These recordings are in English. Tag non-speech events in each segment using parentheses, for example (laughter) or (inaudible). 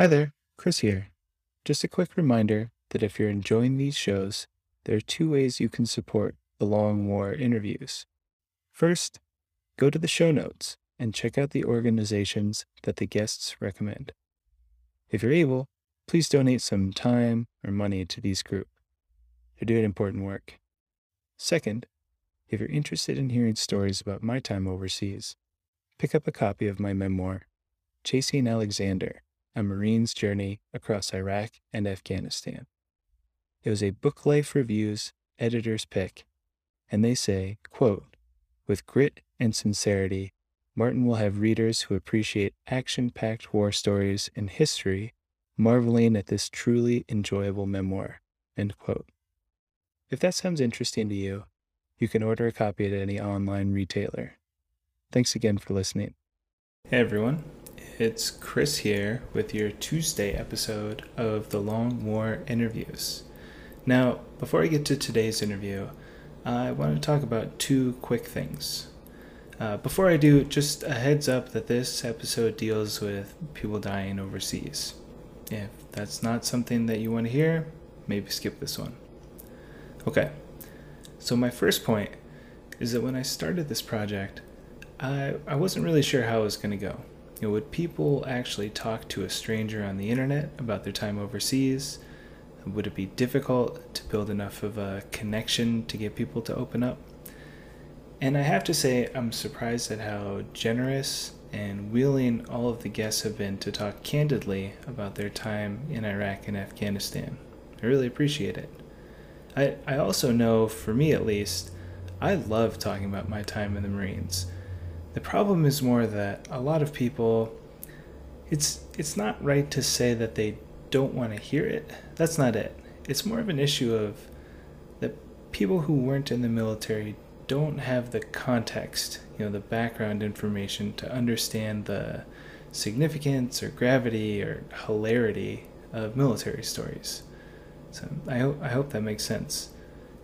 Hi there, Chris here. Just a quick reminder that if you're enjoying these shows, there are two ways you can support the Long War interviews. First, go to the show notes and check out the organizations that the guests recommend. If you're able, please donate some time or money to these groups. They're doing important work. Second, if you're interested in hearing stories about my time overseas, pick up a copy of my memoir, Chasing Alexander A Marine's Journey Across Iraq and Afghanistan. It was a Book Life Reviews editor's pick, and they say, quote, with grit and sincerity, Martin will have readers who appreciate action packed war stories and history marveling at this truly enjoyable memoir. End quote. If that sounds interesting to you, you can order a copy at any online retailer. Thanks again for listening. Hey everyone, it's Chris here with your Tuesday episode of the Long War Interviews. Now, before I get to today's interview, I want to talk about two quick things. Uh, before I do, just a heads up that this episode deals with people dying overseas. If that's not something that you want to hear, maybe skip this one. Okay, so my first point is that when I started this project, I, I wasn't really sure how it was going to go. You know, would people actually talk to a stranger on the internet about their time overseas? Would it be difficult to build enough of a connection to get people to open up? And I have to say, I'm surprised at how generous and willing all of the guests have been to talk candidly about their time in Iraq and Afghanistan. I really appreciate it. I, I also know, for me at least, I love talking about my time in the Marines. The problem is more that a lot of people, it's it's not right to say that they don't want to hear it. That's not it. It's more of an issue of that people who weren't in the military don't have the context, you know, the background information to understand the significance or gravity or hilarity of military stories. So I hope I hope that makes sense.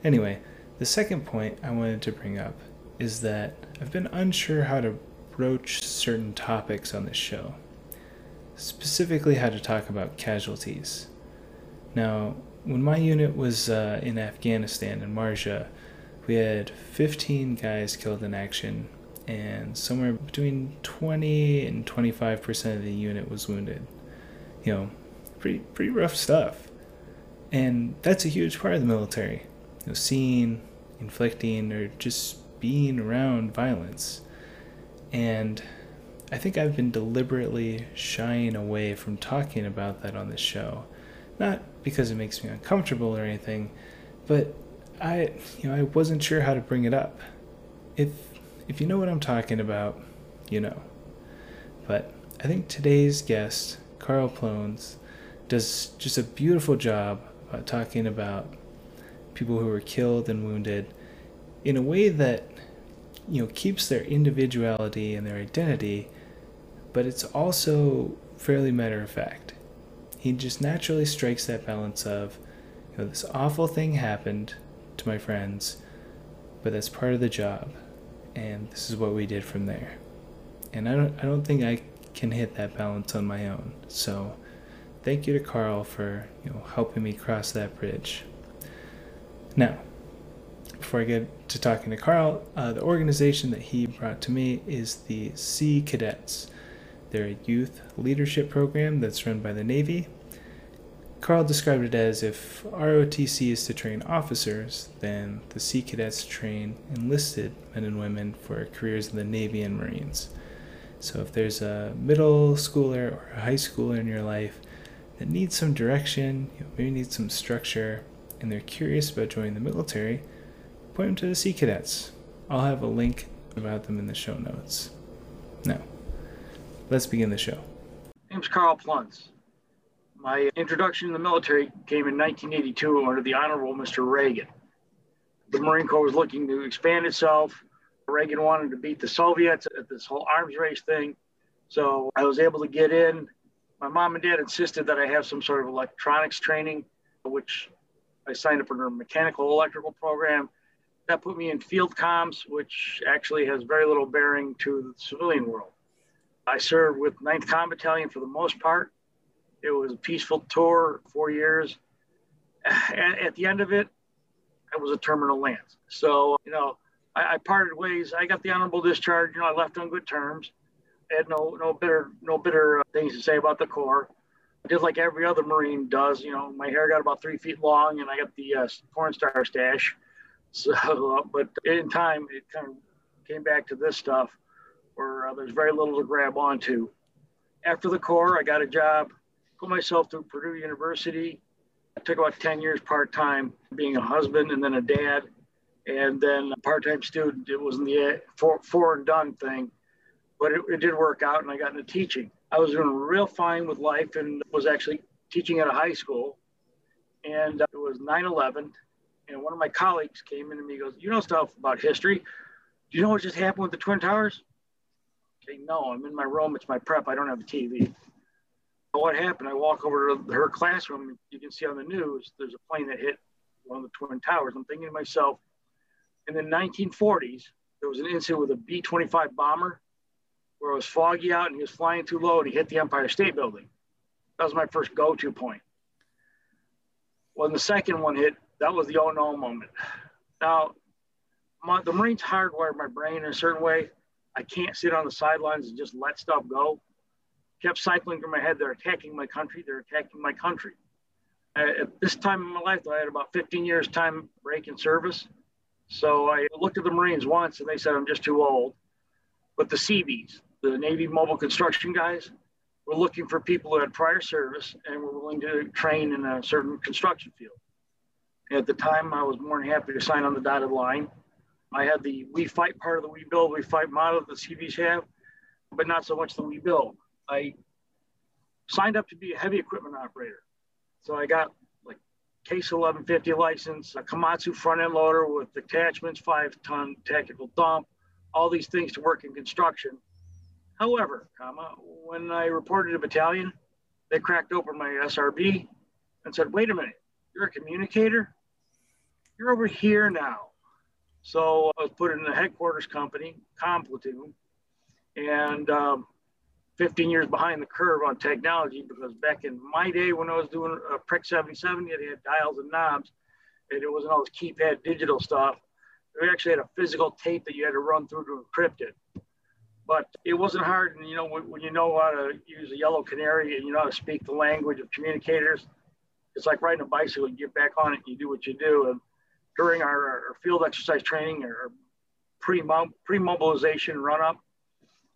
Anyway, the second point I wanted to bring up is that I've been unsure how to broach certain topics on this show, specifically how to talk about casualties. Now, when my unit was uh, in Afghanistan in Marja, we had 15 guys killed in action, and somewhere between 20 and 25 percent of the unit was wounded. You know, pretty pretty rough stuff, and that's a huge part of the military. You know, seeing, inflicting, or just being around violence, and I think I've been deliberately shying away from talking about that on this show. Not because it makes me uncomfortable or anything, but I you know I wasn't sure how to bring it up. If if you know what I'm talking about, you know. But I think today's guest, Carl Ploense, does just a beautiful job about talking about people who were killed and wounded in a way that you know keeps their individuality and their identity, but it's also fairly matter of fact. He just naturally strikes that balance of, you know, this awful thing happened to my friends, but that's part of the job, and this is what we did from there. And I don't, I don't think I can hit that balance on my own. So, thank you to Carl for you know helping me cross that bridge. Now, before I get to talking to Carl, uh, the organization that he brought to me is the Sea Cadets. They're a youth leadership program that's run by the Navy Carl described it as if ROTC is to train officers, then the Sea Cadets train enlisted men and women for careers in the Navy and Marines. So if there's a middle schooler or a high schooler in your life that needs some direction, you maybe needs some structure, and they're curious about joining the military, point them to the Sea Cadets. I'll have a link about them in the show notes. Now, let's begin the show. My Name's Carl Ploense. My introduction to the military came in 1982 under the Honorable Mr. Reagan. The Marine Corps was looking to expand itself. Reagan wanted to beat the Soviets at this whole arms race thing. So I was able to get in. My mom and dad insisted that I have some sort of electronics training, which I signed up for their mechanical electrical program. That put me in field comms, which actually has very little bearing to the civilian world. I served with 9th Com Battalion for the most part It was a peaceful tour, four years. At, at the end of it, I was a terminal lance. So, you know, I, I, parted ways. I got the honorable discharge. You know, I left on good terms. I had no no bitter no bitter uh, things to say about the Corps. I did like every other Marine does. You know, my hair got about three feet long, and I got the uh, porn star stash. So, uh, (laughs) but in time, it kind of came back to this stuff where uh, there's very little to grab onto. After the Corps, I got a job, put myself through Purdue University. I took about 10 years part time, being a husband and then a dad, and then a part time student. It wasn't the four, four and done thing, but it, it did work out, and I got into teaching. I was doing real fine with life and was actually teaching at a high school. And uh, it was 9 11. And one of my colleagues came in to me and goes, You know stuff about history. Do you know what just happened with the Twin Towers? Okay, no, I'm in my room. It's my prep. I don't have a TV. But what happened? I walk over to her classroom. You can see on the news, there's a plane that hit one of the Twin Towers. I'm thinking to myself, in the 1940s, there was an incident with a B 25 bomber where it was foggy out and he was flying too low and he hit the Empire State Building. That was my first go to point. When the second one hit, that was the oh no moment. Now, my, the Marines hardwired my brain in a certain way. I can't sit on the sidelines and just let stuff go. Kept cycling through my head. They're attacking my country. They're attacking my country. Uh, at this time in my life, I had about 15 years time break in service. So I looked at the Marines once and they said, I'm just too old. But the Seabees, the Navy mobile construction guys, were looking for people who had prior service and were willing to train in a certain construction field. At the time, I was more than happy to sign on the dotted line. I had the We Fight part of the We Build, We Fight model that the Seabees have, but not so much the We Build. I signed up to be a heavy equipment operator. So I got like case 1150 license, a Komatsu front end loader with attachments, five ton tactical dump, all these things to work in construction. However, comma, when I reported to battalion, they cracked open my SRB and said, wait a minute, you're a communicator? You're over here now. So I was put in the headquarters company, Com Platoon, and um, 15 years behind the curve on technology because back in my day when I was doing a PRC-77, it had dials and knobs, and it wasn't all this keypad digital stuff. We actually had a physical tape that you had to run through to encrypt it. But it wasn't hard, and you know when, when you know how to use a yellow canary and you know how to speak the language of communicators, it's like riding a bicycle. You get back on it, and you do what you do, and during our, our field exercise training or pre pre mobilization run up,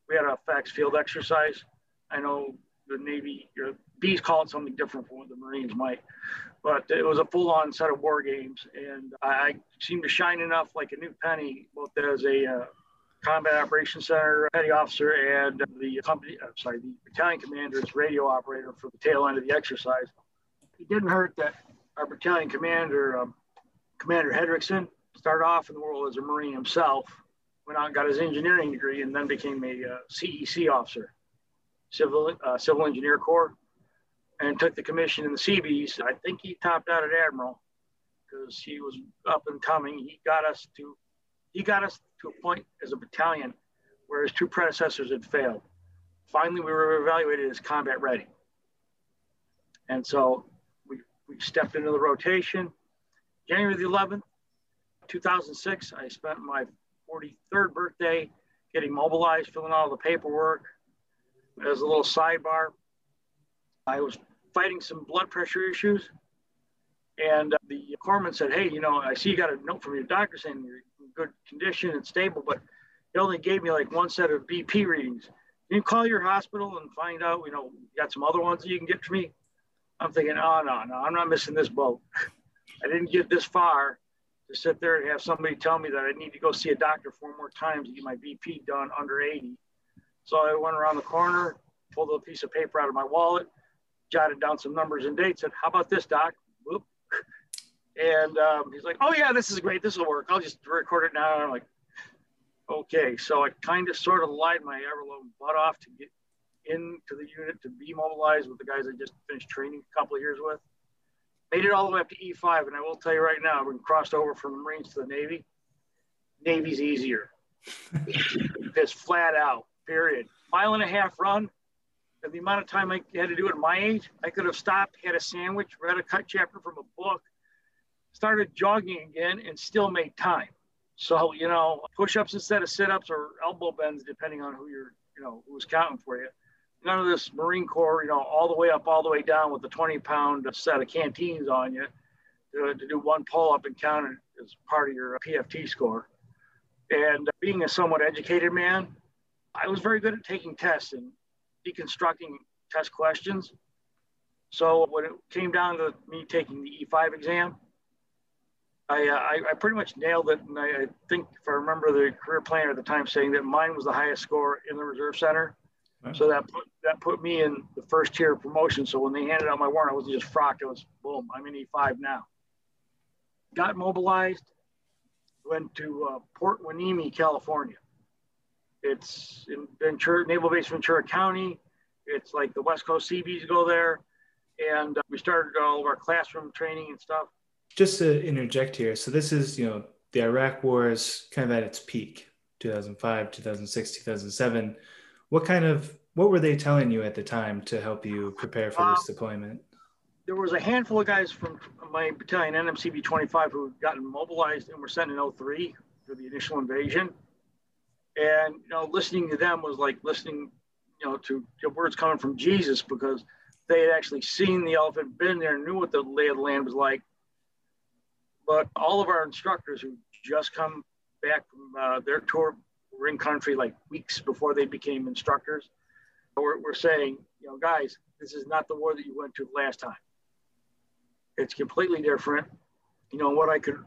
we had a FACS field exercise. I know the Navy, your Bees call it something different from what the Marines might, but it was a full on set of war games. And I seemed to shine enough like a new penny, both as a uh, combat operations center petty officer and the company, uh, sorry, the battalion commander's radio operator for the tail end of the exercise. It didn't hurt that our battalion commander, um, Commander Hedrickson started off in the world as a Marine himself, went and got his engineering degree, and then became a uh, CEC officer, civil uh, civil engineer corps, and took the commission in the Seabees. I think he topped out at admiral because he was up and coming. He got us to he got us to a point as a battalion where his two predecessors had failed. Finally, we were evaluated as combat ready, and so we we stepped into the rotation January the 11th, 2006, I spent my 43rd birthday getting mobilized, filling out all the paperwork. As a little sidebar, I was fighting some blood pressure issues. And uh, the corpsman said, Hey, you know, I see you got a note from your doctor saying you're in good condition and stable, but he only gave me like one set of BP readings. Can you call your hospital and find out, you know, you got some other ones that you can get for me? I'm thinking, oh, no, no, I'm not missing this boat. (laughs) I didn't get this far to sit there and have somebody tell me that I need to go see a doctor four more times to get my BP done under 80. So I went around the corner, pulled a piece of paper out of my wallet, jotted down some numbers and dates, said, How about this, doc? Whoop. And um, he's like, Oh, yeah, this is great. This will work. I'll just record it now. And I'm like, Okay. So I kind of sort of lied my ever-loving butt off to get into the unit to be mobilized with the guys I just finished training a couple of years with made it all the way up to E5. And I will tell you right now, when crossed over from the Marines to the Navy, Navy's easier. (laughs) it's flat out, period. Mile and a half run, And the amount of time I had to do it at my age, I could have stopped, had a sandwich, read a cut chapter from a book, started jogging again, and still made time. So, you know, push ups instead of sit ups or elbow bends, depending on who you're, you know, who's counting for you. None of this Marine Corps, you know, all the way up, all the way down with the 20 pound set of canteens on you to, to do one pull up and count it as part of your PFT score. And being a somewhat educated man, I was very good at taking tests and deconstructing test questions. So when it came down to me taking the E5 exam, I, uh, I, I, pretty much nailed it. And I, I, think if I remember the career planner at the time saying that mine was the highest score in the reserve center. So that put, that put me in the first tier of promotion. So when they handed out my warrant, I wasn't just frocked. It was boom, I'm in E5 now. Got mobilized, went to uh, Port Hueneme, California. It's in Ventura, Naval Base Ventura County. It's like the West Coast Seabees go there. And uh, we started all of our classroom training and stuff just to interject here so this is you know the iraq war is kind of at its peak 2005 2006 2007 what kind of what were they telling you at the time to help you prepare for this uh, deployment? There was a handful of guys from my battalion nmcb 25 who had gotten mobilized and were sent in 03 for the initial invasion. And you know listening to them was like listening you know to, to words coming from jesus because they had actually seen the elephant been there knew what the lay of the land was like. But all of our instructors who just come back from uh, their tour were in country like weeks before they became instructors. We're, we're saying, you know, guys, this is not the war that you went to last time. It's completely different. You know, what I could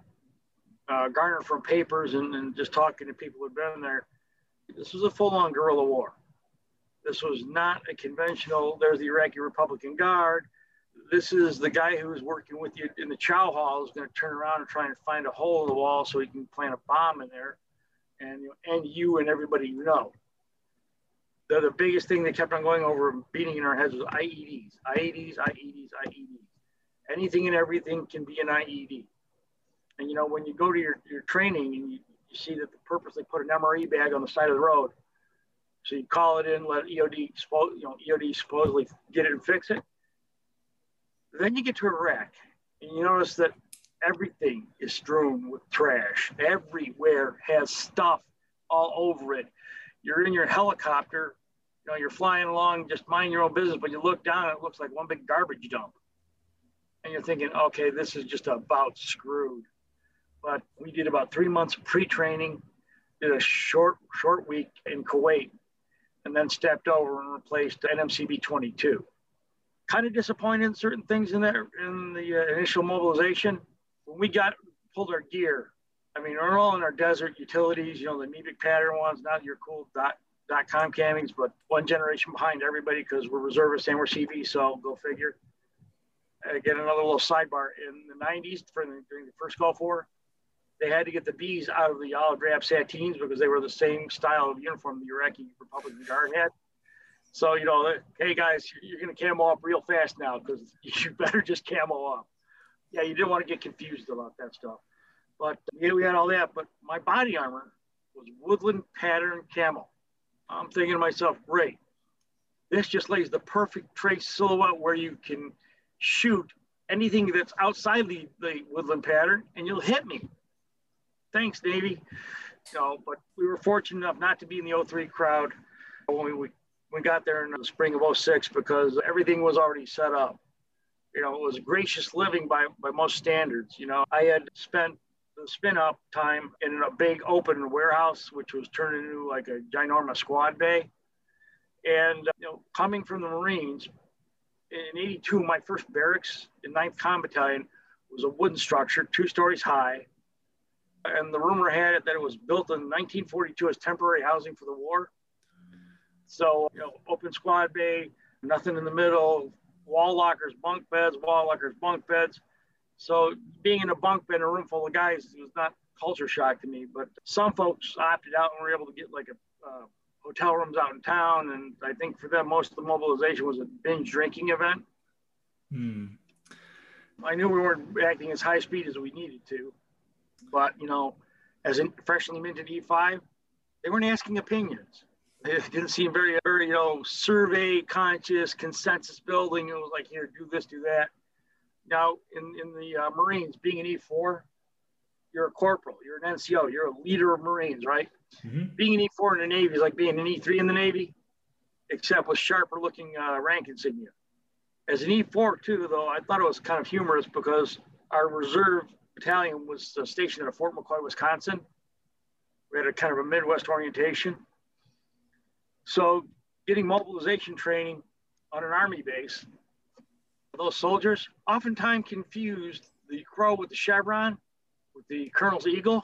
uh, garner from papers and, and just talking to people who've been there, this was a full on guerrilla war. This was not a conventional, there's the Iraqi Republican Guard, this is the guy who's working with you in the chow hall is going to turn around and try and find a hole in the wall so he can plant a bomb in there and, and you and everybody you know. The, the biggest thing they kept on going over beating in our heads was IEDs, IEDs, IEDs, IEDs. Anything and everything can be an IED. And you know, when you go to your, your training and you, you see that the purposely put an MRE bag on the side of the road, so you call it in, let EOD, you know, EOD supposedly get it and fix it then you get to Iraq and you notice that everything is strewn with trash. Everywhere has stuff all over it. You're in your helicopter, you know, you're flying along, just mind your own business, but you look down and it looks like one big garbage dump. And you're thinking, okay, this is just about screwed. But we did about three months of pre-training, did a short, short week in Kuwait, and then stepped over and replaced NMCB 22 kind of disappointed in certain things in there in the uh, initial mobilization. When we got pulled our gear, I mean, we're all in our desert utilities, you know, the amoebic pattern ones, not your cool dot dot com cammings, but one generation behind everybody because we're reservists and we're CB, so go figure. Again, another little sidebar. In the 90s, for the, during the first Gulf War, they had to get the bees out of the olive drab sateens because they were the same style of uniform the Iraqi Republican Guard had. So, you know, hey guys, you're going to camo up real fast now because (laughs) you better just camo up. Yeah, you didn't want to get confused about that stuff. But uh, yeah, we had all that. But my body armor was woodland pattern camo. I'm thinking to myself, great. This just lays the perfect trace silhouette where you can shoot anything that's outside the, the woodland pattern and you'll hit me. Thanks, Navy. Know, but we were fortunate enough not to be in the 03 crowd when we we got there in the spring of 06 because everything was already set up. You know, it was gracious living by, by most standards. You know, I had spent the spin up time in a big open warehouse, which was turned into like a ginormous squad bay. And, you know, coming from the Marines, in 82, my first barracks in 9th Com Battalion was a wooden structure, two stories high. And the rumor had it that it was built in 1942 as temporary housing for the war. So, you know, open squad bay, nothing in the middle, wall lockers, bunk beds, wall lockers, bunk beds. So being in a bunk bed in a room full of guys was not culture shock to me. But some folks opted out and were able to get like a uh, hotel rooms out in town. And I think for them, most of the mobilization was a binge drinking event. Hmm. I knew we weren't acting as high speed as we needed to, but you know, as a freshly minted E5, they weren't asking opinions It didn't seem very, very, you know, survey conscious, consensus building. It was like, here, do this, do that. Now, in, in the uh, Marines, being an E4, you're a corporal, you're an NCO, you're a leader of Marines, right? Mm-hmm. Being an E4 in the Navy is like being an E3 in the Navy, except with sharper looking uh, rank insignia. As an E4, too, though, I thought it was kind of humorous because our reserve battalion was uh, stationed at Fort McCoy, Wisconsin. We had a kind of a Midwest orientation. So, getting mobilization training on an Army base, those soldiers oftentimes confused the crow with the chevron, with the colonel's eagle.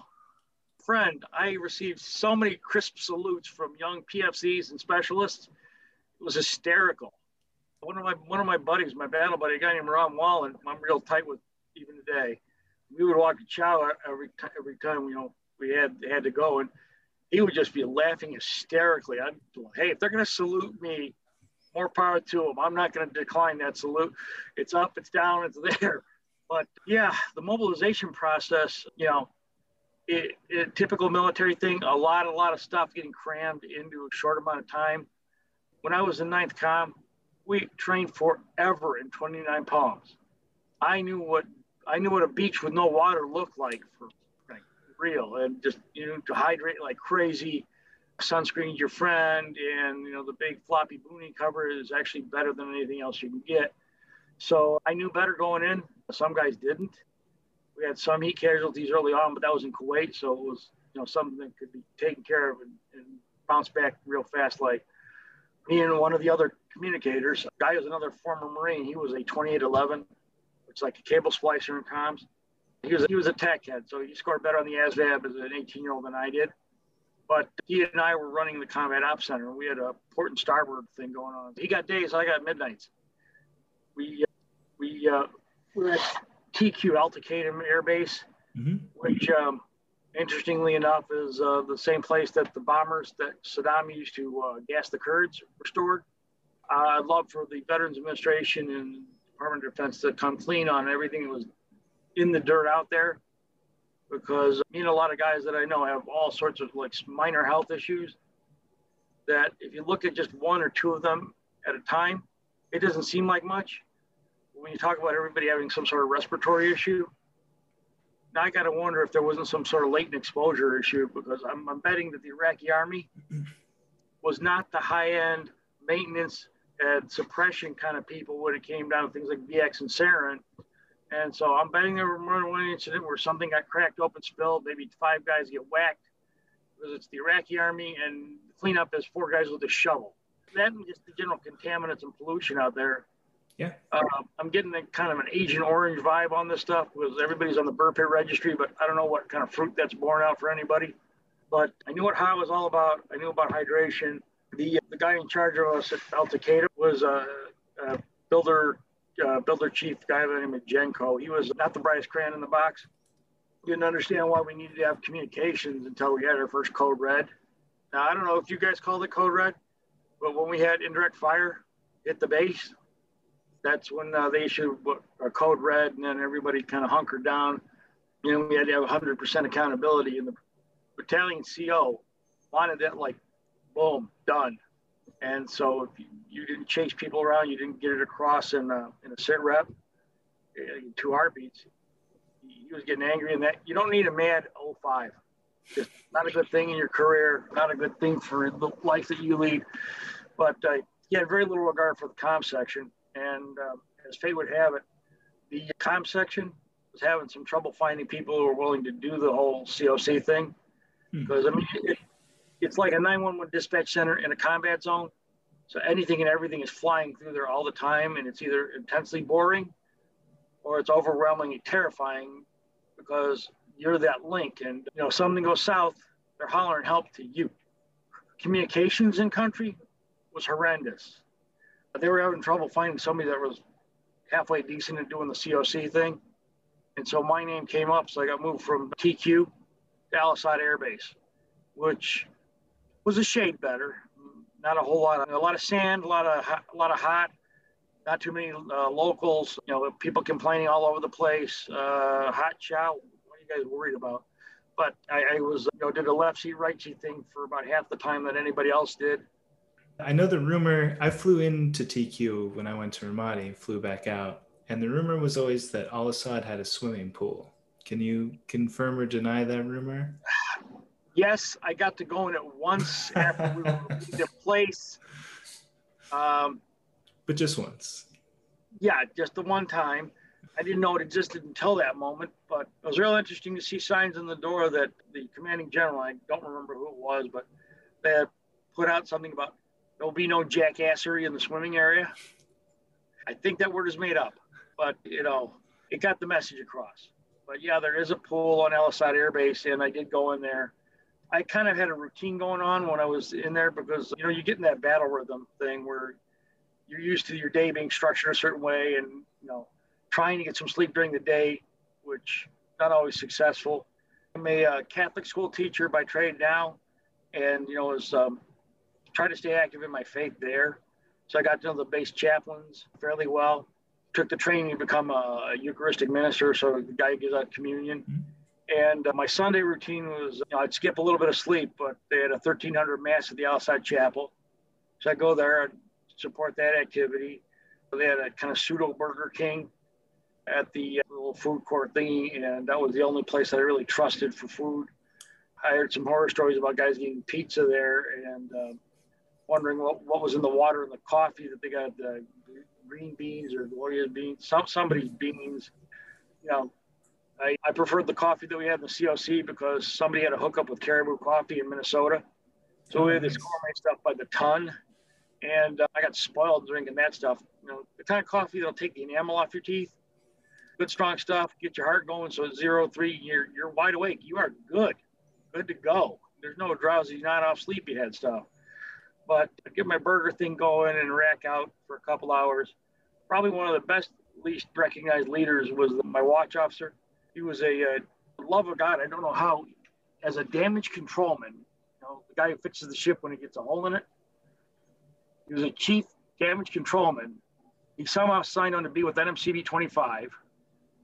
Friend, I received so many crisp salutes from young PFCs and specialists. It was hysterical. One of my one of my buddies, my battle buddy, a guy named Ron Wallen, I'm real tight with even today. We would walk to chow every every time you know we had had to go, and he would just be laughing hysterically. I'd hey, if they're going to salute me, more power to them. I'm not going to decline that salute. It's up, it's down, it's (laughs) there. But yeah, the mobilization process, you know, it, it, typical military thing, a lot, a lot of stuff getting crammed into a short amount of time. When I was in ninth com, we trained forever in 29 palms. I knew what I knew what a beach with no water looked like for real, and just you know to hydrate like crazy. Sunscreen's your friend, and you know the big floppy boonie cover is actually better than anything else you can get. So I knew better going in. Some guys didn't. We had some heat casualties early on, but that was in Kuwait, so it was you know something that could be taken care of and, and bounce back real fast. Like me and one of the other communicators, guy was another former Marine. He was a 2811, which is like a cable splicer in comms. He was he was a tech head, so he scored better on the ASVAB as an 18 year old than I did. But he and I were running the combat ops center. and We had a port and starboard thing going on. He got days, I got midnights. We we uh, we're at TQ Al-Taqadim Air Base, mm-hmm. which um, interestingly enough is uh, the same place that the bombers that Saddam used to uh, gas the Kurds were stored. Uh, I'd love for the Veterans Administration and Department of Defense to come clean on everything that was in the dirt out there because me and a lot of guys that I know have all sorts of like minor health issues that if you look at just one or two of them at a time, it doesn't seem like much when you talk about everybody having some sort of respiratory issue, now I got to wonder if there wasn't some sort of latent exposure issue because I'm, I'm betting that the Iraqi army was not the high end maintenance and suppression kind of people when it came down to things like VX and sarin. And so I'm betting there were more than one incident where something got cracked open, spilled, maybe five guys get whacked because it's the Iraqi army and cleanup is four guys with a shovel. That and just the general contaminants and pollution out there yeah. Uh, I'm getting a kind of an Agent Orange vibe on this stuff because everybody's on the burn pit registry, but I don't know what kind of fruit that's borne out for anybody. But I knew what high was all about. I knew about hydration. The the guy in charge of us at Al-Taqadim was a, a builder uh, builder chief guy by the name of Genko. He was not the brightest crayon in the box. Didn't understand why we needed to have communications until we had our first code red. Now I don't know if you guys called it code red, but when we had indirect fire hit the base, that's when uh, they issued a code red, and then everybody kind of hunkered down. You know, we had to have 100% accountability, and the battalion CO wanted that like, boom, done. And so if you, you didn't chase people around, you didn't get it across in a, in a sit rep, in two heartbeats. He was getting angry, and that you don't need a mad 05. Just not a good thing in your career, not a good thing for the life that you lead. But uh, he had very little regard for the com section and um, as fate would have it, the com section was having some trouble finding people who were willing to do the whole COC thing. Because, hmm. I mean, it, it's like a 911 dispatch center in a combat zone. So anything and everything is flying through there all the time, and it's either intensely boring or it's overwhelmingly terrifying because you're that link. And, you know, something goes south, they're hollering help to you. Communications in country was horrendous they were having trouble finding somebody that was halfway decent at doing the COC thing. And so my name came up. So I got moved from TQ to Al-Asad Air Base, which was a shade better. Not a whole lot of, a lot of sand, a lot of, a lot of hot, not too many uh, locals, you know, people complaining all over the place. Uh, hot chow. What are you guys worried about? but I, I was, you know, did a left seat, right seat thing for about half the time that anybody else did. I know the rumor, I flew into TQ when I went to Ramadi, flew back out, and the rumor was always that Al Assad had a swimming pool. Can you confirm or deny that rumor? (sighs) (laughs) Yes, I got to go in it once after we were (laughs) the place. Um, but just once. Yeah, just the one time. I didn't know it existed until that moment, but it was real interesting to see signs on the door that the commanding general, I don't remember who it was, but they had put out something about there'll be no jackassery in the swimming area. I think that word is made up, but you know, it got the message across. But yeah, there is a pool on Asad Air Base, and I did go in there. I kind of had a routine going on when I was in there because you know you get in that battle rhythm thing where you're used to your day being structured a certain way, and you know trying to get some sleep during the day, which not always successful. I'm a uh, Catholic school teacher by trade now, and you know was um, trying to stay active in my faith there. So I got to know the base chaplains fairly well. Took the training to become a, Eucharistic minister, so the guy who gives out communion. Mm-hmm. And uh, my Sunday routine was you know, I'd skip a little bit of sleep, but they had a 1300 mass at the outside chapel. So I'd go there and support that activity. They had a kind of pseudo Burger King at the uh, little food court thingy, and that was the only place I really trusted for food. I heard some horror stories about guys eating pizza there and uh, wondering what, what was in the water and the coffee that they got the green beans or Gloria beans, some somebody's beans. You know, I, I preferred the coffee that we had in the COC because somebody had a hookup with Caribou Coffee in Minnesota. So we had this gourmet stuff by the ton. And uh, I got spoiled drinking that stuff. You know, the kind of coffee that'll take the enamel off your teeth. Good strong stuff, get your heart going. So zero three, you're you're wide awake. You are good, good to go. There's no drowsy, not off sleepyhead stuff. But I get my burger thing going and rack out for a couple hours. Probably one of the best, least recognized leaders was my watch officer. He was a uh, love of God. I don't know how, as a damage controlman, you know, the guy who fixes the ship when it gets a hole in it. He was a chief damage controlman. He somehow signed on to be with NMCB 25.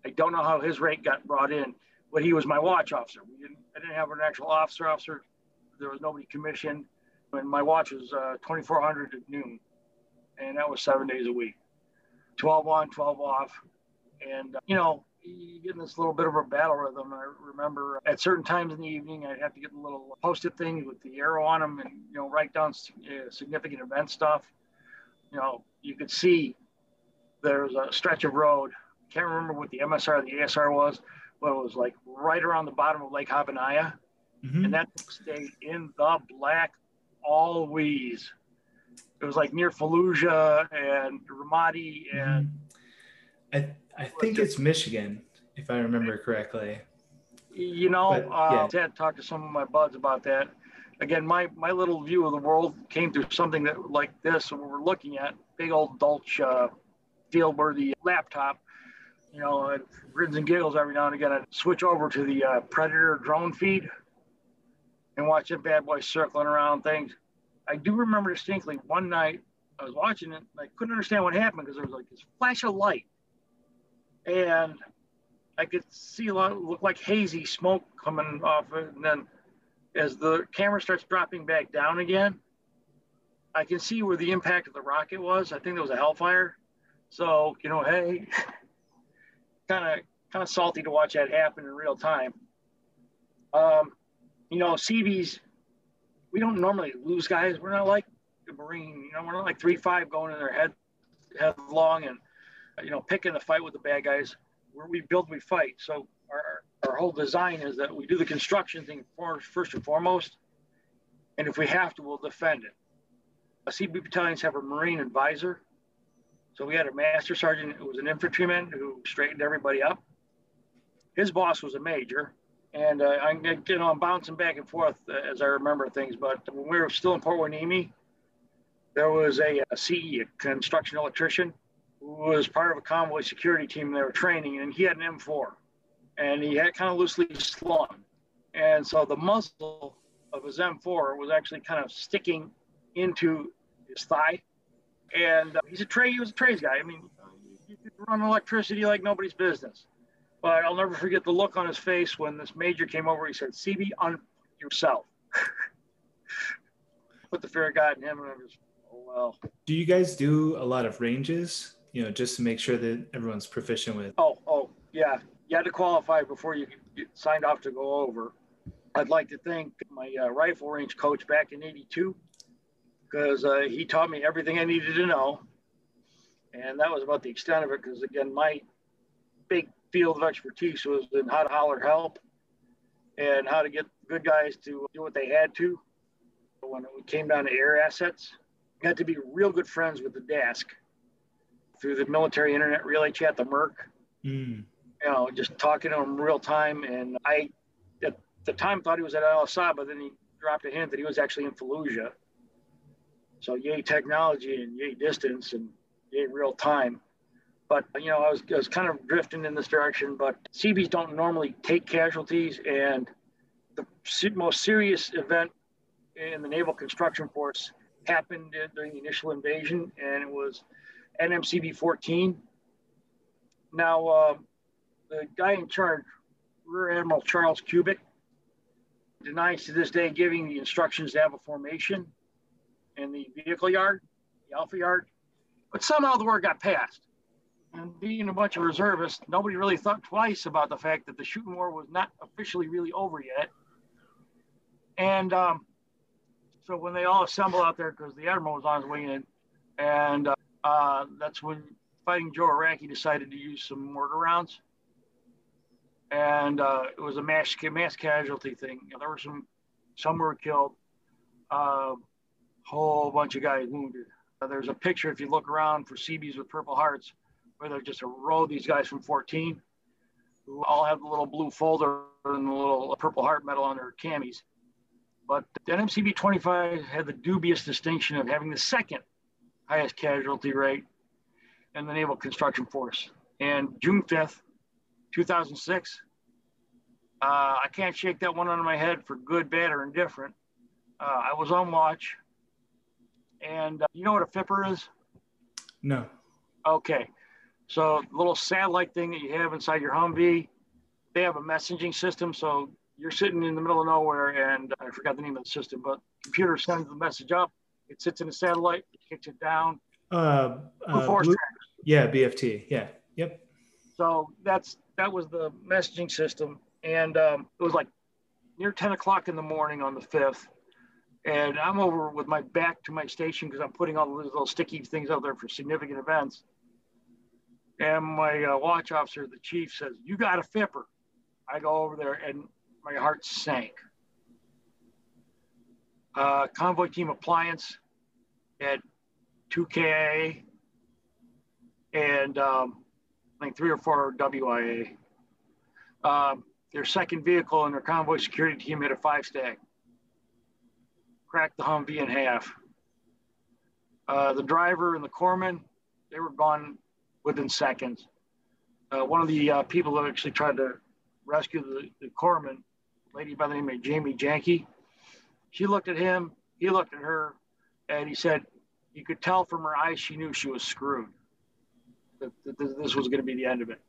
I don't know how his rank got brought in, but he was my watch officer. We didn't, I didn't have an actual officer officer. There was nobody commissioned. And my watch was uh, 2400 at noon. And that was seven days a week 12 on, 12 off. And, uh, you know, you get in this little bit of a battle rhythm. I remember at certain times in the evening, I'd have to get a little post-it thing with the arrow on them and, you know, write down uh, significant event stuff. You know, you could see there was a stretch of road. Can't remember what the MSR or the ASR was, but it was like right around the bottom of Lake Habbaniyah. Mm-hmm. And that stayed in the black always. It was like near Fallujah and Ramadi and. I I think it's Michigan, if I remember correctly. You know, but, uh, yeah. I had talked to some of my buds about that. Again, my my little view of the world came through something that like this. And we're looking at big old Dulce uh, field-worthy laptop. You know, it grins and giggles every now and again. I switch over to the uh, Predator drone feed and watch that bad boys circling around things. I do remember distinctly one night I was watching it. I couldn't understand what happened because there was like this flash of light, and I could see a lot look like hazy smoke coming off it. And then as the camera starts dropping back down again, I can see where the impact of the rocket was. I think there was a Hellfire. So you know, hey, kind of kind of salty to watch that happen in real time. Um, you know, Seabees, we don't normally lose guys. We're not like the Marine, you know, we're not like three five going in their head headlong and you know picking the fight with the bad guys. Where we build, we fight. So our our whole design is that we do the construction thing for, first and foremost, and if we have to, we'll defend it. A CB battalions have a Marine advisor. So we had a master sergeant who was an infantryman who straightened everybody up. His boss was a major, and uh, I'm you know I'm bouncing back and forth uh, as I remember things. But when we were still in Port Hueneme, there was a, a CE, a construction electrician, was part of a convoy security team they were training, and he had an M4, and he had kind of loosely slung, and so the muzzle of his M4 was actually kind of sticking into his thigh, and uh, he's a tray. He was a trays guy. I mean, you could run electricity like nobody's business. But I'll never forget the look on his face when this major came over. He said, "CB, on yourself." (laughs) Put the fear of God in him, and I was, oh well. Do you guys do a lot of ranges? You know, just to make sure that everyone's proficient with. Oh, oh, yeah. You had to qualify before you signed off to go over. I'd like to thank my uh, rifle range coach back in '82 because uh, he taught me everything I needed to know, and that was about the extent of it. Because again, my big field of expertise was in how to holler help and how to get good guys to do what they had to. When it came down to air assets, got to be real good friends with the desk through the military internet relay chat, the mIRC. Mm. You know, just talking to him real time. And I, at the time, thought he was at Al Assad, but then he dropped a hint that he was actually in Fallujah. So yay technology and yay distance and yay real time. But you know, I was, I was kind of drifting in this direction. But CBs don't normally take casualties, and the most serious event in the Naval Construction Force happened during the initial invasion, and it was NMCB 14. Now, uh, the guy in charge, Rear Admiral Charles Kubic, denies to this day giving the instructions to have a formation in the vehicle yard, the Alpha yard, but somehow the word got passed. And being a bunch of reservists, nobody really thought twice about the fact that the shooting war was not officially really over yet. And um, so when they all assemble out there, because the admiral was on his way in, and uh, uh, that's when Fighting Joe Iraqi decided to use some mortar rounds. And uh, it was a mass, mass casualty thing. You know, there were some, some were killed, a uh, whole bunch of guys wounded. Uh, there's a picture, if you look around for CBs with Purple Hearts, where there's just a row of these guys from 14 who all have the little blue folder and the little Purple Heart medal on their camis. But the NMCB 25 had the dubious distinction of having the second highest casualty rate in the Naval Construction Force. And June 5th, 2006, uh, I can't shake that one out of my head for good, bad, or indifferent. Uh, I was on watch. And uh, you know what a FIPR is? No. Okay. So, little satellite thing that you have inside your Humvee, they have a messaging system. So, you're sitting in the middle of nowhere, and I forgot the name of the system, but computer sends the message up. It sits in a satellite, it kicks it down. Uh, uh Blue, yeah, BFT. Yeah. Yep. So that's that was the messaging system, and um, it was like near 10 o'clock in the morning on the fifth, and I'm over with my back to my station because I'm putting all those little sticky things out there for significant events. And my uh, watch officer, the chief, says, "You got a fipper. I go over there, and my heart sank. Uh, convoy team appliance at 2K and um, I think three or four WIA. Um, their second vehicle and their convoy security team hit a five stack, cracked the Humvee in half. Uh, the driver and the corpsman, they were gone within seconds. Uh, one of the uh, people that actually tried to rescue the, the corpsman lady by the name of Jaime Jaenke. She looked at him, he looked at her, and he said, You could tell from her eyes she knew she was screwed, that, that this was going to be the end of it.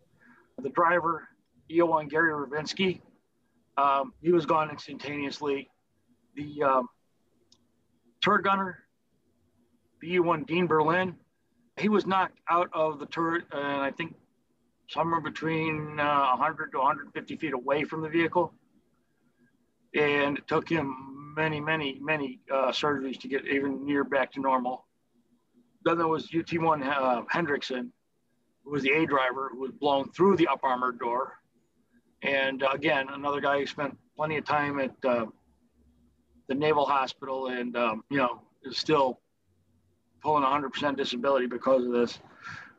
The driver, EO1 Gary Rovinski, um, he was gone instantaneously. The um, turret gunner, the E1 Dean Berlin, he was knocked out of the turret, and I think somewhere between uh, 100 to 150 feet away from the vehicle and it took him many, many, many uh, surgeries to get even near back to normal. Then there was UT1 uh, Hendrickson, who was the A driver, who was blown through the up armored door. And uh, again, another guy who spent plenty of time at uh, the Naval Hospital and, um, you know, is still pulling 100% disability because of this.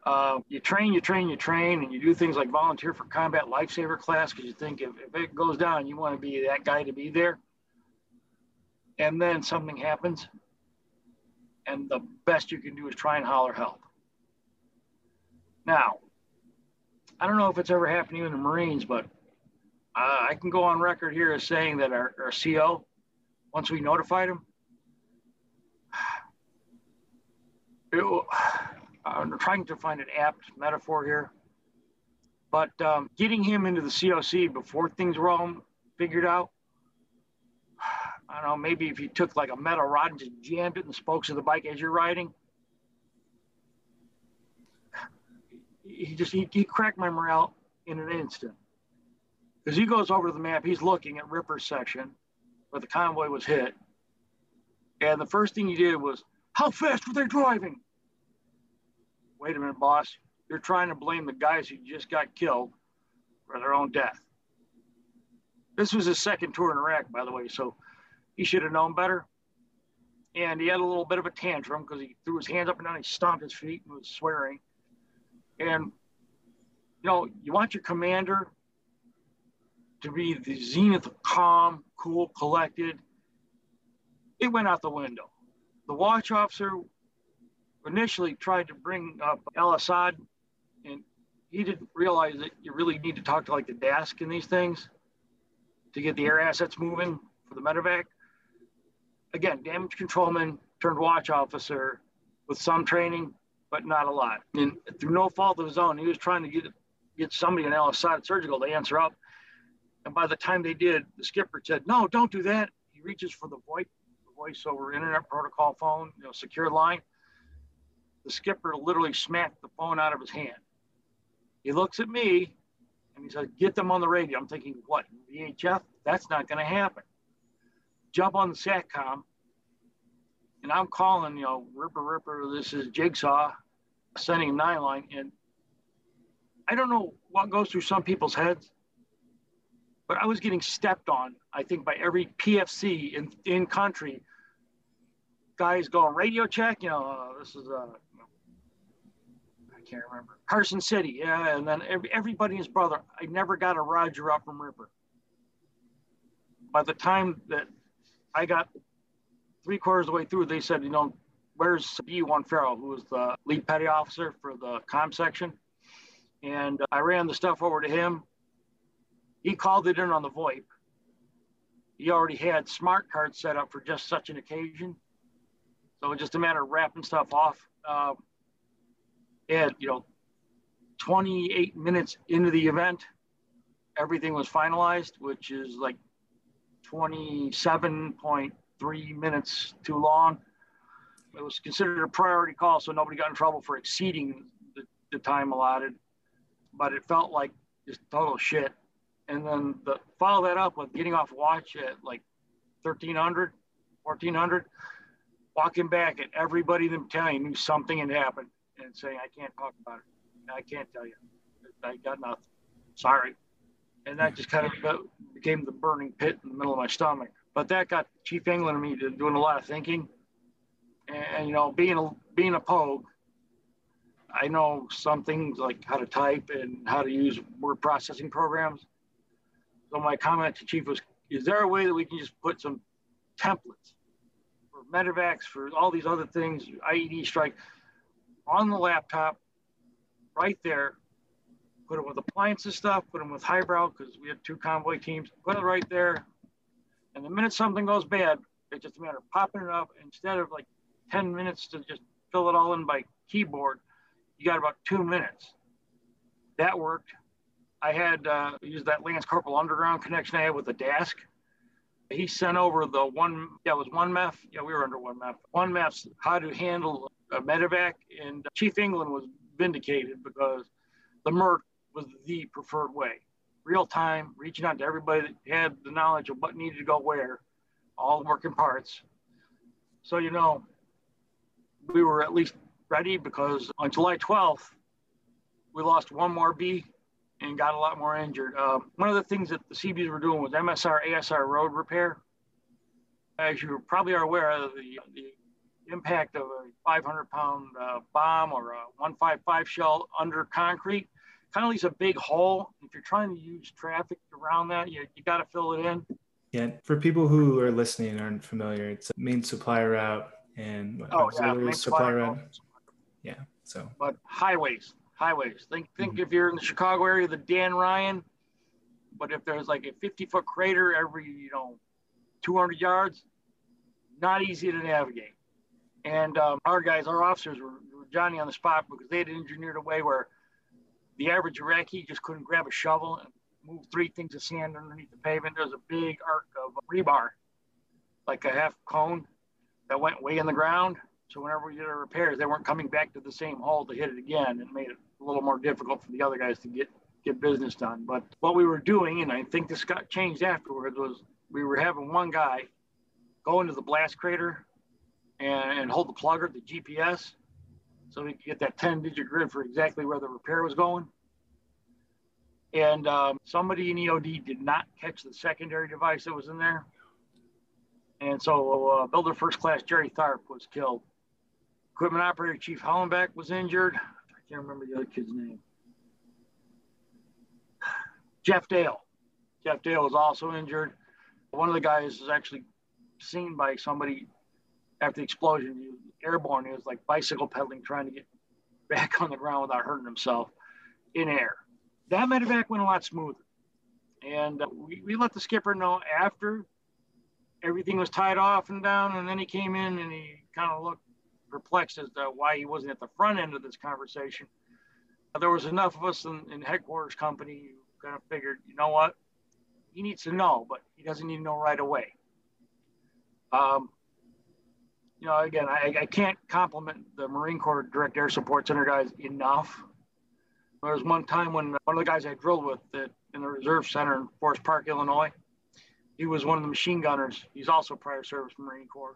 Uh, you train, you train, you train, and you do things like volunteer for combat lifesaver class because you think if, if it goes down, you want to be that guy to be there. And then something happens, and the best you can do is try and holler help. Now, I don't know if it's ever happened to you in the Marines, but uh, I can go on record here as saying that our, our CO, once we notified him, (sighs) it, I'm trying to find an apt metaphor here, But um, getting him into the COC before things were all figured out, I don't know, maybe if you took like a metal rod and just jammed it in the spokes of the bike as you're riding, he just he, he cracked my morale in an instant. Because he goes over to the map, he's looking at Ripper's section where the convoy was hit. And the first thing he did was, How fast were they driving? Wait a minute, boss. You're trying to blame the guys who just got killed for their own death. This was his second tour in Iraq, by the way, so he should have known better. And he had a little bit of a tantrum because he threw his hands up and down, he stomped his feet and was swearing. And, you know, you want your commander to be the zenith of calm, cool, collected. It went out the window. The watch officer initially tried to bring up Al Assad, and he didn't realize that you really need to talk to like the desk in these things to get the air assets moving for the medevac. Again, damage controlman turned watch officer with some training, but not a lot. And through no fault of his own, he was trying to get get somebody in Al Assad surgical to answer up. And by the time they did, the skipper said, "No, don't do that." He reaches for the voice, the voice over internet protocol phone, you know, secure line. The skipper literally smacked the phone out of his hand. He looks at me and he said, Get them on the radio. I'm thinking, What, VHF? That's not going to happen. Jump on the SATCOM. And I'm calling, you know, Ripper, Ripper, this is Jigsaw, sending a nine line. And I don't know what goes through some people's heads, but I was getting stepped on, I think, by every PFC in, in country. Guys going radio check, you know, uh, this is a can't remember. Carson City, yeah, and then every, everybody and his brother. I never got a Roger up from Ripper. By the time that I got three quarters of the way through, they said, you know, where's B1 Farrell, who was the lead petty officer for the com section? And I ran the stuff over to him. He called it in on the VoIP. He already had smart cards set up for just such an occasion. So it's just a matter of wrapping stuff off. Uh, and you know 28 minutes into the event everything was finalized which is like 27.3 minutes too long it was considered a priority call so nobody got in trouble for exceeding the, the time allotted but it felt like just total shit and then the follow that up with getting off watch at like 1300 1400 walking back and everybody in the battalion knew something had happened and saying, I can't talk about it. I can't tell you. I got nothing. Sorry. And that just kind of became the burning pit in the middle of my stomach. But that got Chief England and me doing a lot of thinking. And, and, you know, being a, being a pogue, I know some things like how to type and how to use word processing programs. So my comment to Chief was, is there a way that we can just put some templates for medevacs, for all these other things, IED strike, on the laptop right there, put it with appliances stuff, put them with highbrow because we had two convoy teams, put it right there. And the minute something goes bad, it's just a matter of popping it up instead of like 10 minutes to just fill it all in by keyboard. You got about two minutes. That worked. I had uh, used that Lance Corporal Underground connection I had with the desk. He sent over the one, yeah, it was one MEF. Yeah, we were under one MEF. One MEF's how to handle a medevac, and Chief England was vindicated because the MERT was the preferred way. Real time, reaching out to everybody that had the knowledge of what needed to go where, all the working parts. So, you know, we were at least ready because on July 12th, we lost one more bee and got a lot more injured. Uh, one of the things that the CBs were doing was MSR, ASR road repair. As you probably are aware, the, the impact of a 500 pound uh, bomb or a 155 shell under concrete kind of leaves a big hole. If you're trying to use traffic around that, you, you got to fill it in. Yeah, for people who are listening and aren't familiar, it's a main supply route and oh, yeah, supply route. Yeah, so. But highways, highways. Think think mm-hmm. if you're in the Chicago area, the Dan Ryan. But if there's like a 50 foot crater every you know 200 yards, not easy to navigate. And um, our guys, our officers were, were Johnny on the spot because they had engineered a way where the average Iraqi just couldn't grab a shovel and move three things of sand underneath the pavement. There's a big arc of rebar, like a half cone that went way in the ground. So whenever we did our repairs, they weren't coming back to the same hole to hit it again. and made it a little more difficult for the other guys to get get business done. But what we were doing, and I think this got changed afterwards, was we were having one guy go into the blast crater and, and hold the plugger, the GPS, so we could get that 10 digit grid for exactly where the repair was going. And um, somebody in EOD did not catch the secondary device that was in there. And so uh, Builder First Class Jerry Tharp was killed. Equipment Operator Chief Hollenbeck was injured. I can't remember the other kid's name. Jeff Dale. Jeff Dale was also injured. One of the guys was actually seen by somebody after the explosion. He was airborne. He was like bicycle pedaling, trying to get back on the ground without hurting himself in air. That medevac went a lot smoother. And uh, we, we let the skipper know after everything was tied off and down. And then he came in and he kind of looked perplexed as to why he wasn't at the front end of this conversation. There was enough of us in, in headquarters company who kind of figured, you know what, he needs to know, but he doesn't need to know right away. Um, you know, again, I, I can't compliment the Marine Corps Direct Air Support Center guys enough. There was one time when one of the guys I drilled with at, in the Reserve Center in Forest Park, Illinois, he was one of the machine gunners. He's also prior service Marine Corps.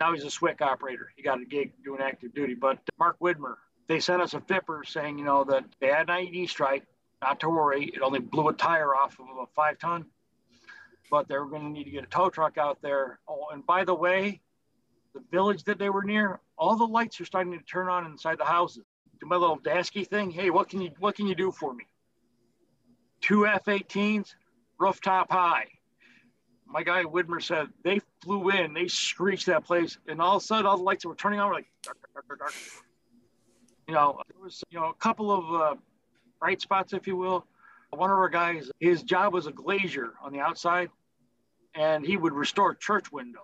Now he's a SWCC operator. He got a gig doing active duty. But Mark Widmer, they sent us a FIPR saying, you know, that they had an IED strike, not to worry. It only blew a tire off of a five ton, but they were going to need to get a tow truck out there. Oh, and by the way, the village that they were near, all the lights are starting to turn on inside the houses. Do my little Dasky thing. Hey, what can you what can you do for me? Two F-18s, rooftop high my guy Widmer said they flew in, they screeched that place, and all of a sudden all the lights were turning on, like dark, dark, dark, dark. You know, there was you know a couple of uh, bright spots, if you will. One of our guys, his job was a glazier on the outside, and he would restore church windows.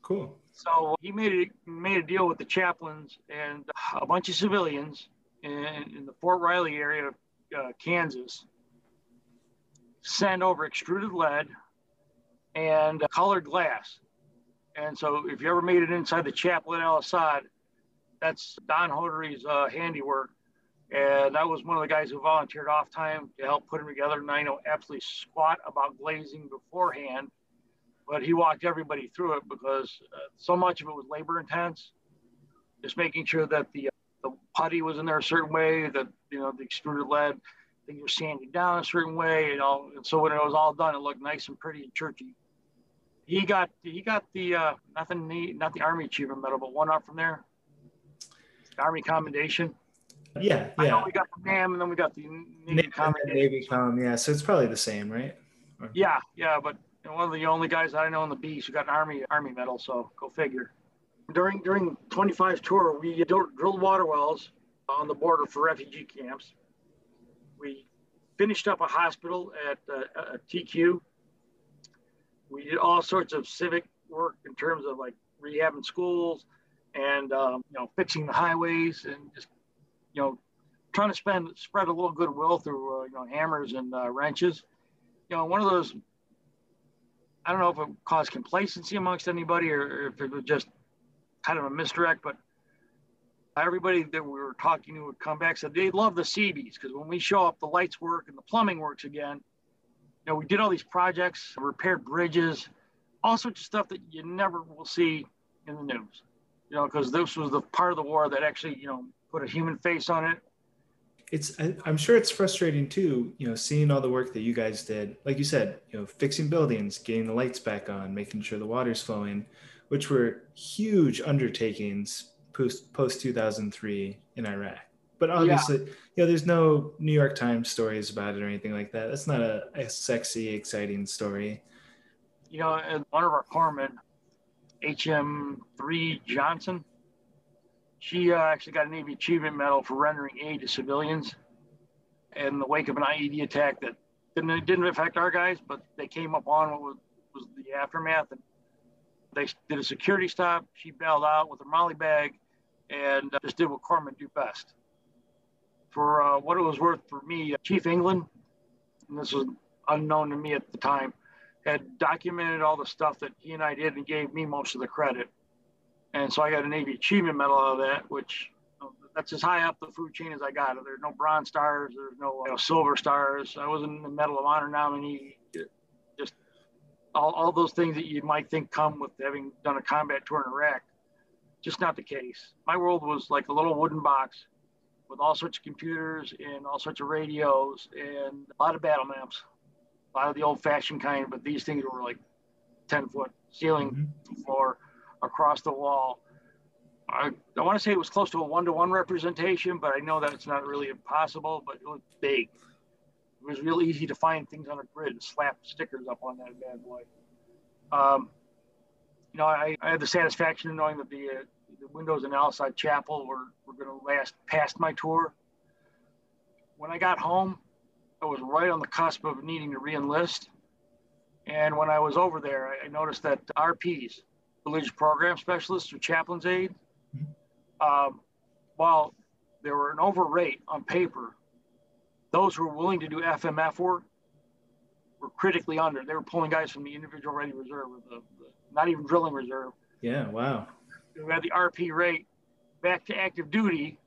Cool. So he made it made a deal with the chaplains and a bunch of civilians in, in the Fort Riley area of uh, Kansas. Send over extruded lead, and colored glass. And so if you ever made it inside the chapel at Al Assad, that's Don Hodery's uh, handiwork. And that was one of the guys who volunteered off time to help put them together. And I know absolutely squat about glazing beforehand, but he walked everybody through it because uh, so much of it was labor intense. Just making sure that the, uh, the putty was in there a certain way, that, you know, the extruded lead, things were sanding down a certain way, you know. And so when it was all done, it looked nice and pretty and churchy he got he got the uh, nothing the not the Army Achievement Medal, but one up from there. Army Commendation. Yeah, yeah. I know we got the NAM, and then we got the Navy, Commendation. Navy Com, yeah. So it's probably the same, right? Or... Yeah, yeah. But know, one of the only guys I know in the beast who got an Army Army medal. So go figure. During during 25 tour, we drilled water wells on the border for refugee camps. We finished up a hospital at uh, TQ we did all sorts of civic work in terms of like rehabbing schools and um, you know fixing the highways and just you know trying to spend spread a little goodwill through uh, you know hammers and uh, wrenches. You know, one of those. I don't know if it caused complacency amongst anybody or if it was just kind of a misdirect, but everybody that we were talking to would come back said they love the Seabees because when we show up, the lights work and the plumbing works again you know, we did all these projects, repaired bridges, all sorts of stuff that you never will see in the news. You know, because this was the part of the war that actually, you know, put a human face on it. It's I, I'm sure it's frustrating too, you know, seeing all the work that you guys did. Like you said, you know, fixing buildings, getting the lights back on, making sure the water's flowing, which were huge undertakings post post 2003 in Iraq. But obviously, yeah. you know, there's no New York Times stories about it or anything like that. That's not a, a sexy, exciting story. You know, one of our corpsmen, HM3 Johnson, she uh, actually got a Navy Achievement Medal for rendering aid to civilians in the wake of an IED attack that didn't, didn't affect our guys, but they came up on what was, was the aftermath. And they did a security stop. She bailed out with her molly bag and uh, just did what corpsmen do best For uh, what it was worth for me, uh, Chief England, and this was unknown to me at the time, had documented all the stuff that he and I did and gave me most of the credit. And so I got a Navy Achievement Medal out of that, which that's as high up the food chain as I got. There's no bronze stars, there's no you know, silver stars. I wasn't the Medal of Honor nominee. Just all, all those things that you might think come with having done a combat tour in Iraq. Just not the case. My world was like a little wooden box with all sorts of computers and all sorts of radios and a lot of battle maps, a lot of the old fashioned kind, but these things were like 10 foot ceiling mm-hmm. floor across the wall I, I want to say it was close to a one to one representation, but I know that's not really impossible, but it was big. It was real easy to find things on a grid and slap stickers up on that bad boy. Um, you know, I, I, had the satisfaction of knowing that the, uh, the windows in Al Assad Chapel were, were going to last past my tour. When I got home, I was right on the cusp of needing to reenlist. And when I was over there, I noticed that RPs, religious program specialists or chaplain's aid, um, while there were an overrate on paper, those who were willing to do FMF work were critically under. They were pulling guys from the individual ready reserve, or the, the not even drilling reserve. Yeah, wow. Who had the RP rate back to active duty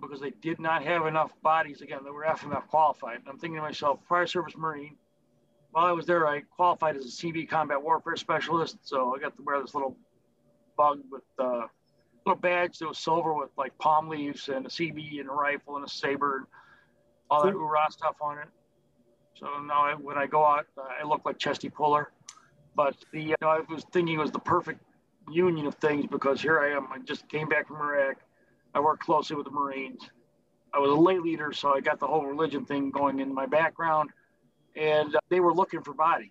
because they did not have enough bodies. Again, they were FMF qualified. And I'm thinking to myself, prior service Marine. While I was there, I qualified as a CB combat warfare specialist. So I got to wear this little bug with uh, little badge that was silver with like palm leaves and a CB and a rifle and a saber, and all that hoorah stuff on it. So now when I go out, uh, I look like Chesty Puller. But the you know, I was thinking it was the perfect union of things because here I am. I just came back from Iraq. I worked closely with the Marines. I was a lay leader, so I got the whole religion thing going in my background. And uh, they were looking for bodies.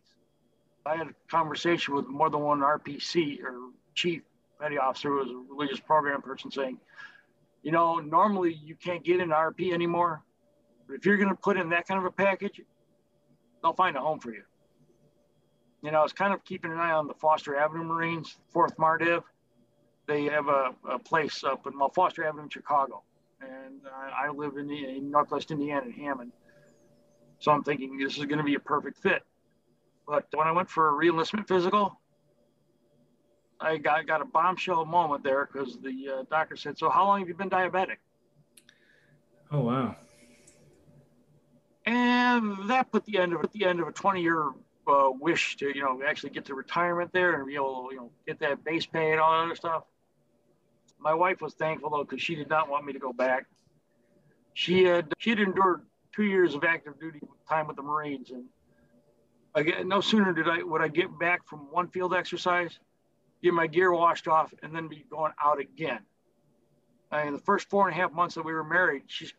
I had a conversation with more than one RPC or chief petty officer who was a religious program person saying, you know, normally you can't get an RP anymore, but if you're going to put in that kind of a package, they'll find a home for you. You know, I was kind of keeping an eye on the Foster Avenue Marines, 4th MARDIV. They have a, a place up in Foster Avenue Chicago. And I, I live in, the, in Northwest Indiana in Hammond. So I'm thinking this is going to be a perfect fit. But when I went for a reenlistment physical, I got, got a bombshell moment there because the uh, doctor said, "So how long have you been diabetic?" Oh wow! And that put the end of at the end of a 20 year uh, wish to you know actually get to retirement there and be able to you know get that base pay and all that other stuff. My wife was thankful though because she did not want me to go back. She had she had endured two years of active duty time with the Marines and again no sooner did I would I get back from one field exercise get my gear washed off, and then be going out again. And the first four and a half months that we were married, she,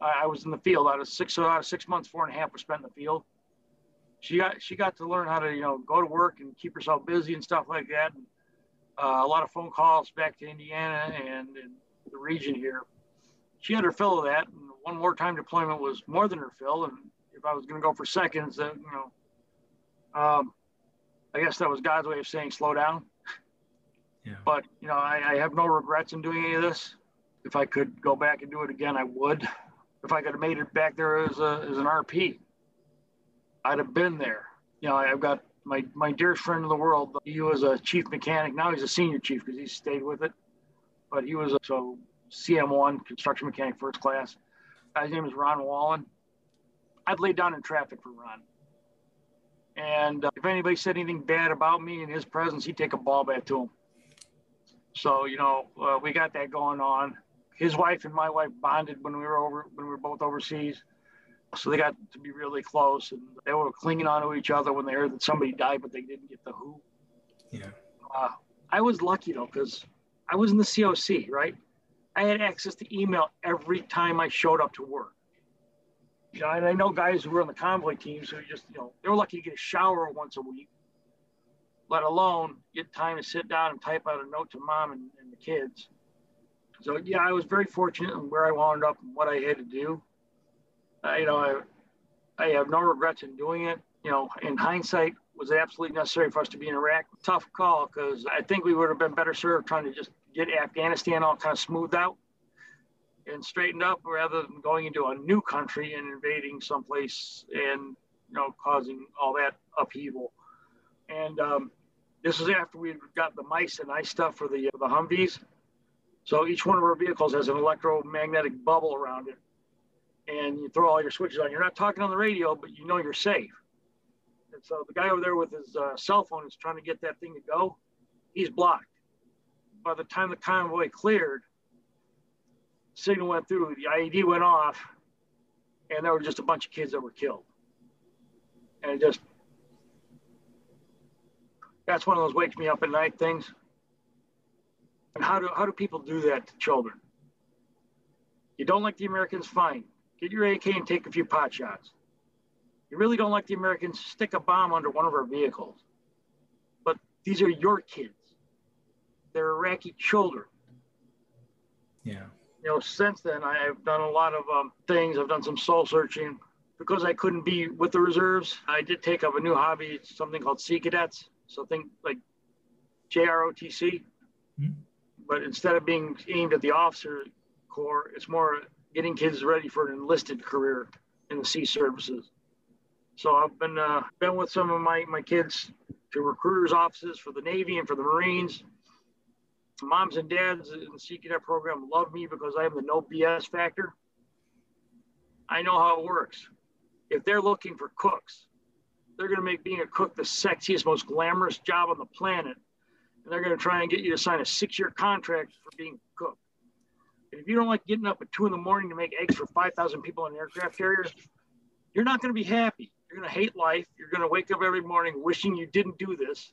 I was in the field. Out of six, out of six months, four and a half were spent in the field. She got she got to learn how to you know go to work and keep herself busy and stuff like that. And, uh, a lot of phone calls back to Indiana and, and the region here. She had her fill of that. And one more time deployment was more than her fill. And if I was going to go for seconds, that you know, um, I guess that was God's way of saying slow down. Yeah. But you know, I, I have no regrets in doing any of this. If I could go back and do it again, I would. If I could have made it back there as a as an RP, I'd have been there. You know, I've got my my dearest friend in the world. He was a chief mechanic. Now he's a senior chief because he stayed with it. But he was a so CM1 construction mechanic first class. His name is Ron Wallen. I'd lay down in traffic for Ron. And uh, if anybody said anything bad about me in his presence, he'd take a ball bat to him. So you know, uh, we got that going on. His wife and my wife bonded when we were over when we were both overseas. So they got to be really close, and they were clinging onto each other when they heard that somebody died, but they didn't get the who. Yeah. Uh, I was lucky though, because I was in the COC, right? I had access to email every time I showed up to work. You know, and I know guys who were on the convoy teams who just, you know, they were lucky to get a shower once a week let alone get time to sit down and type out a note to mom and, and the kids. So yeah, I was very fortunate in where I wound up and what I had to do. You know, I, I have no regrets in doing it. You know, in hindsight, was absolutely necessary for us to be in Iraq. Tough call because I think we would have been better served trying to just get Afghanistan all kind of smoothed out. and straightened up rather than going into a new country and invading someplace and you know causing all that upheaval. And um, this is after we got the mice and ice stuff for the the Humvees. So each one of our vehicles has an electromagnetic bubble around it, and you throw all your switches on. You're not talking on the radio, but you know you're safe. And so the guy over there with his uh, cell phone is trying to get that thing to go. He's blocked. By the time the convoy cleared, signal went through, the IED went off, and there were just a bunch of kids that were killed. And it just, that's one of those wakes me up at night things. And how do, how do people do that to children? You don't like the Americans, fine. Get your AK and take a few pot shots. You really don't like the Americans, stick a bomb under one of our vehicles. But these are your kids. They're Iraqi children. Yeah. You know, since then, I've done a lot of um, things. I've done some soul searching. Because I couldn't be with the reserves, I did take up a new hobby, something called Sea Cadets. So think like JROTC. Mm-hmm. But instead of being aimed at the officer corps, it's more getting kids ready for an enlisted career in the sea services. So I've been uh, been with some of my, my kids to recruiters offices for the Navy and for the Marines. Moms and dads in the Sea Cadet program love me because I have the no BS factor. I know how it works if they're looking for cooks, they're going to make being a cook the sexiest, most glamorous job on the planet. And they're going to try and get you to sign a six year contract for being a cook. And if you don't like getting up at two in the morning to make eggs for 5,000 people on an aircraft carrier, you're not going to be happy. You're going to hate life. You're going to wake up every morning wishing you didn't do this.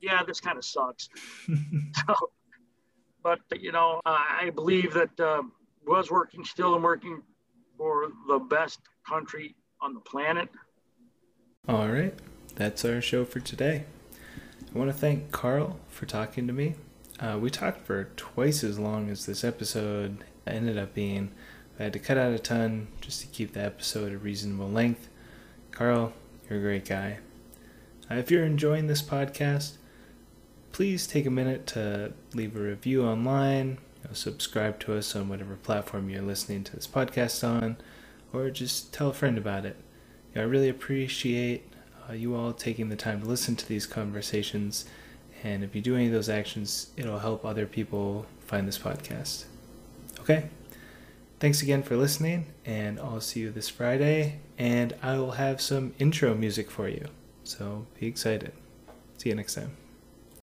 Yeah, this kind of sucks. (laughs) so, but, you know, I believe that um, was working, still and working for the best country on the planet. All right, that's our show for today. I want to thank Carl for talking to me. Uh, we talked for twice as long as this episode ended up being. I had to cut out a ton just to keep the episode a reasonable length. Carl, you're a great guy. Uh, if you're enjoying this podcast, please take a minute to leave a review online, you know, subscribe to us on whatever platform you're listening to this podcast on, or just tell a friend about it. You know, I really appreciate uh, you all taking the time to listen to these conversations. And if you do any of those actions, it'll help other people find this podcast. Okay? Thanks again for listening, and I'll see you this Friday. And I will have some intro music for you. So be excited. See you next time.